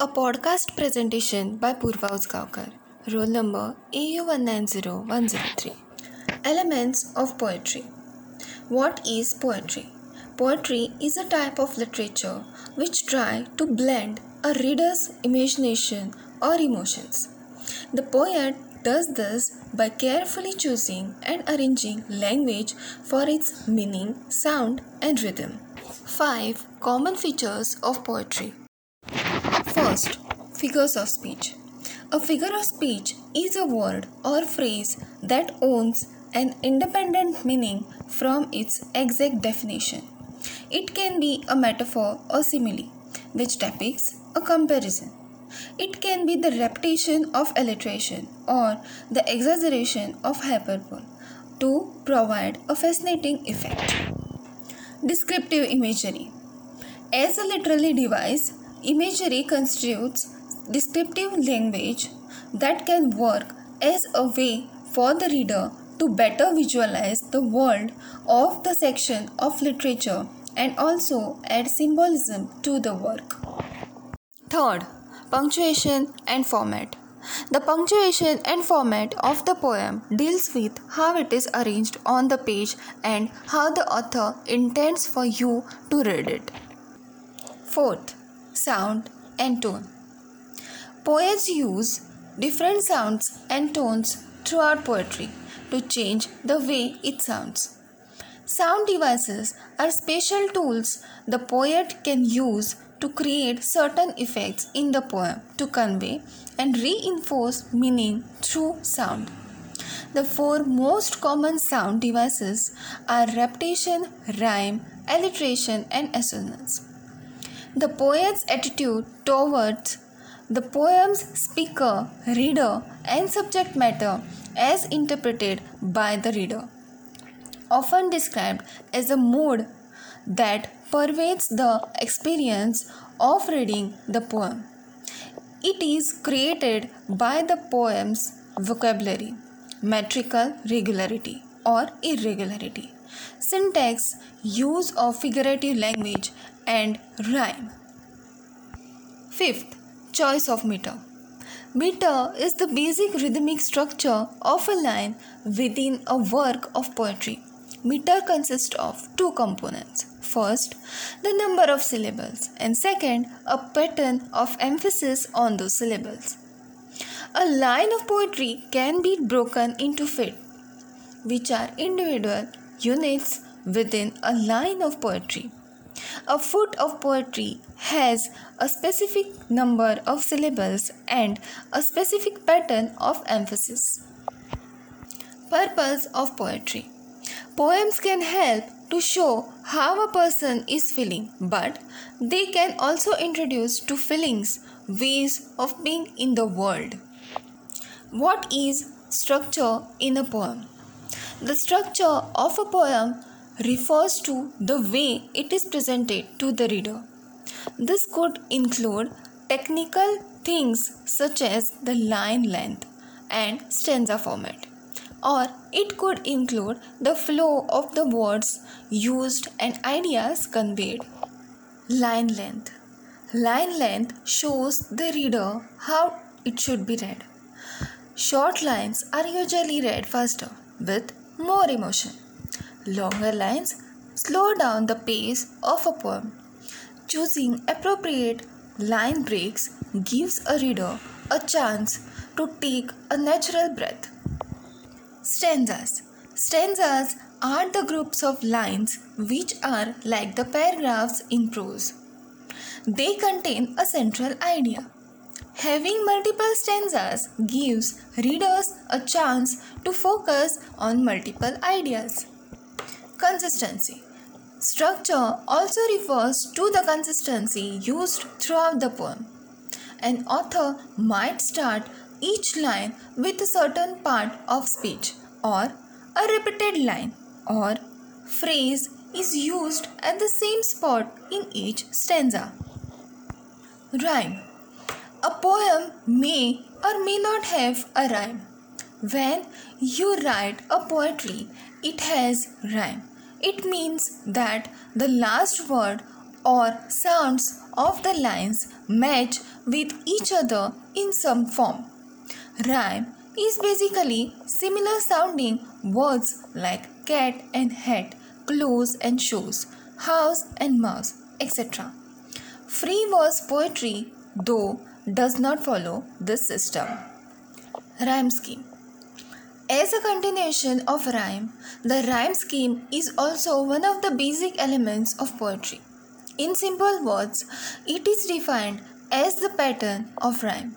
A podcast presentation by Purva Usgaonkar. Roll number AU190103. Elements of poetry. What is poetry? Poetry is a type of literature which try to blend a reader's imagination or emotions. The poet does this by carefully choosing and arranging language for its meaning, sound, and rhythm. 5 Common features of poetry. First, figures of speech. A figure of speech is a word or phrase that owns an independent meaning from its exact definition. It can be a metaphor or simile, which depicts a comparison. It can be the repetition of alliteration or the exaggeration of hyperbole to provide a fascinating effect. Descriptive imagery. As a literary device, imagery constitutes descriptive language that can work as a way for the reader to better visualize the world of the section of literature and also add symbolism to the work. Third, punctuation and format. The punctuation and format of the poem deals with how it is arranged on the page and how the author intends for you to read it. Fourth, sound and tone. Poets use different sounds and tones throughout poetry to change the way it sounds. Sound devices are special tools the poet can use to create certain effects in the poem to convey and reinforce meaning through sound. The four most common sound devices are repetition, rhyme, alliteration, and assonance. The poet's attitude towards the poem's speaker, reader, and subject matter as interpreted by the reader, often described as a mood that pervades the experience of reading the poem. It is created by the poem's vocabulary, metrical regularity or irregularity, syntax, use of figurative language, and rhyme. Fifth, choice of meter. Meter is the basic rhythmic structure of a line within a work of poetry. Meter consists of two components. First, the number of syllables, and second, a pattern of emphasis on those syllables. A line of poetry can be broken into feet, which are individual units within a line of poetry. A foot of poetry has a specific number of syllables and a specific pattern of emphasis. Purpose of poetry Poems can help to show how a person is feeling, but they can also introduce to feelings ways of being in the world. What is structure in a poem? The structure of a poem refers to the way it is presented to the reader. This could include technical things such as the line length and stanza format, or it could include the flow of the words used and ideas conveyed. Line length Line length shows the reader how it should be read. Short lines are usually read faster with more emotion. Longer lines slow down the pace of a poem. Choosing appropriate line breaks gives a reader a chance to take a natural breath. Stanzas Stanzas are the groups of lines which are like the paragraphs in prose. They contain a central idea. Having multiple stanzas gives readers a chance to focus on multiple ideas. Consistency Structure also refers to the consistency used throughout the poem. An author might start each line with a certain part of speech or a repeated line or phrase is used at the same spot in each stanza. Rhyme A poem may or may not have a rhyme. When you write a poetry, it has rhyme. It means that the last word or sounds of the lines match with each other in some form. Rhyme is basically similar sounding words like cat and hat, clothes and shoes, house and mouse, etc. Free verse poetry, though, does not follow this system. Rhyme scheme as a continuation of rhyme, the rhyme scheme is also one of the basic elements of poetry. In simple words, it is defined as the pattern of rhyme.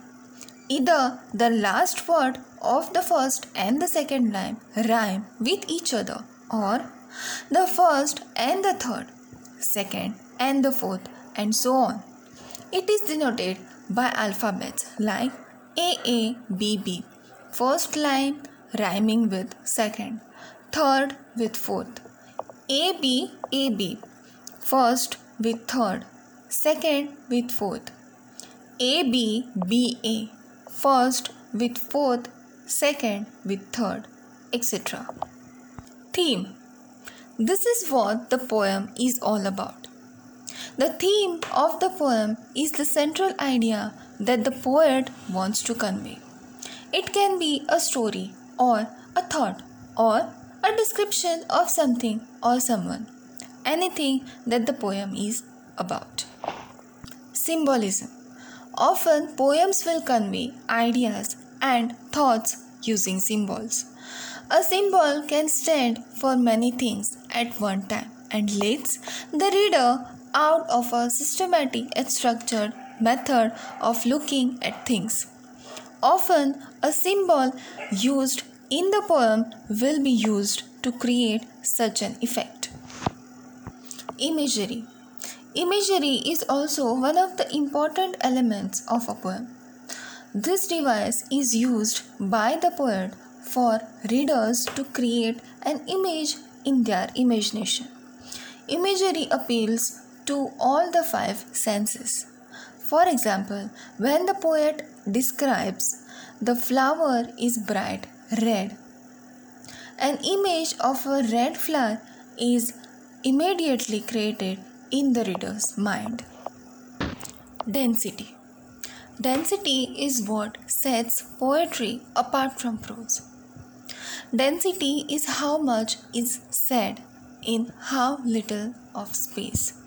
Either the last word of the first and the second line rhyme with each other, or the first and the third, second and the fourth, and so on. It is denoted by alphabets like A A B B. First line rhyming with second, third with fourth. A B A B, first with third, second with fourth. A B B A, first with fourth, second with third, etc. Theme This is what the poem is all about. The theme of the poem is the central idea that the poet wants to convey. It can be a story or a thought or a description of something or someone. Anything that the poem is about. Symbolism. Often poems will convey ideas and thoughts using symbols. A symbol can stand for many things at one time and leads the reader out of a systematic and structured method of looking at things. Often, a symbol used in the poem will be used to create such an effect. Imagery Imagery is also one of the important elements of a poem. This device is used by the poet for readers to create an image in their imagination. Imagery appeals to all the five senses. For example, when the poet describes the flower is bright red. An image of a red flower is immediately created in the reader's mind. Density Density is what sets poetry apart from prose. Density is how much is said in how little of space.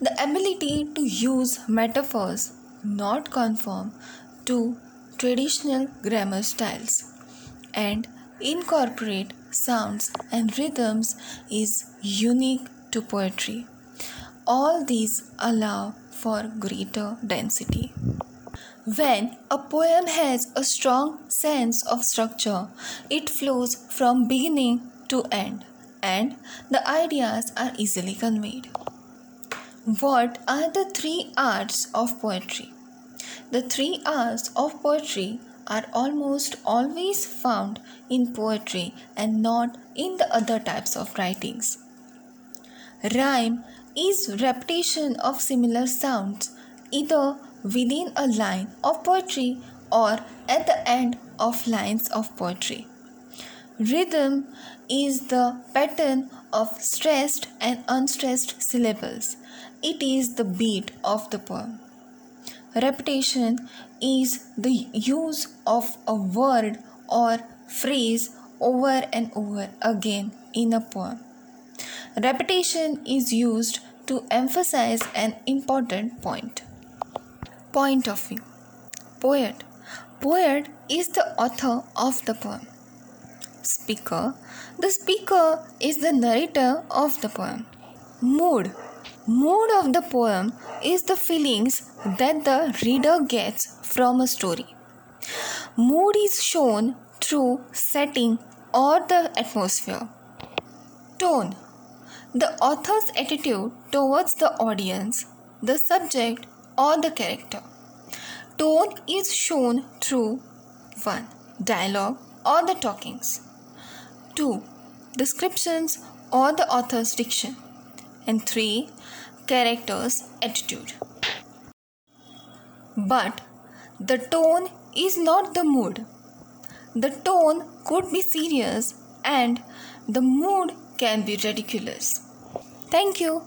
The ability to use metaphors not conform to traditional grammar styles and incorporate sounds and rhythms is unique to poetry. All these allow for greater density. When a poem has a strong sense of structure, it flows from beginning to end and the ideas are easily conveyed. What are the three arts of poetry? The three arts of poetry are almost always found in poetry and not in the other types of writings. Rhyme is repetition of similar sounds either within a line of poetry or at the end of lines of poetry. Rhythm is the pattern of stressed and unstressed syllables. It is the beat of the poem. Repetition is the use of a word or phrase over and over again in a poem. Repetition is used to emphasize an important point. Point of view Poet Poet is the author of the poem. Speaker The speaker is the narrator of the poem. Mood Mood of the poem is the feelings that the reader gets from a story. Mood is shown through setting or the atmosphere. Tone the author's attitude towards the audience, the subject, or the character. Tone is shown through 1. Dialogue or the talkings. 2. Descriptions or the author's diction. And 3 character's attitude. But the tone is not the mood. The tone could be serious and the mood can be ridiculous. Thank you.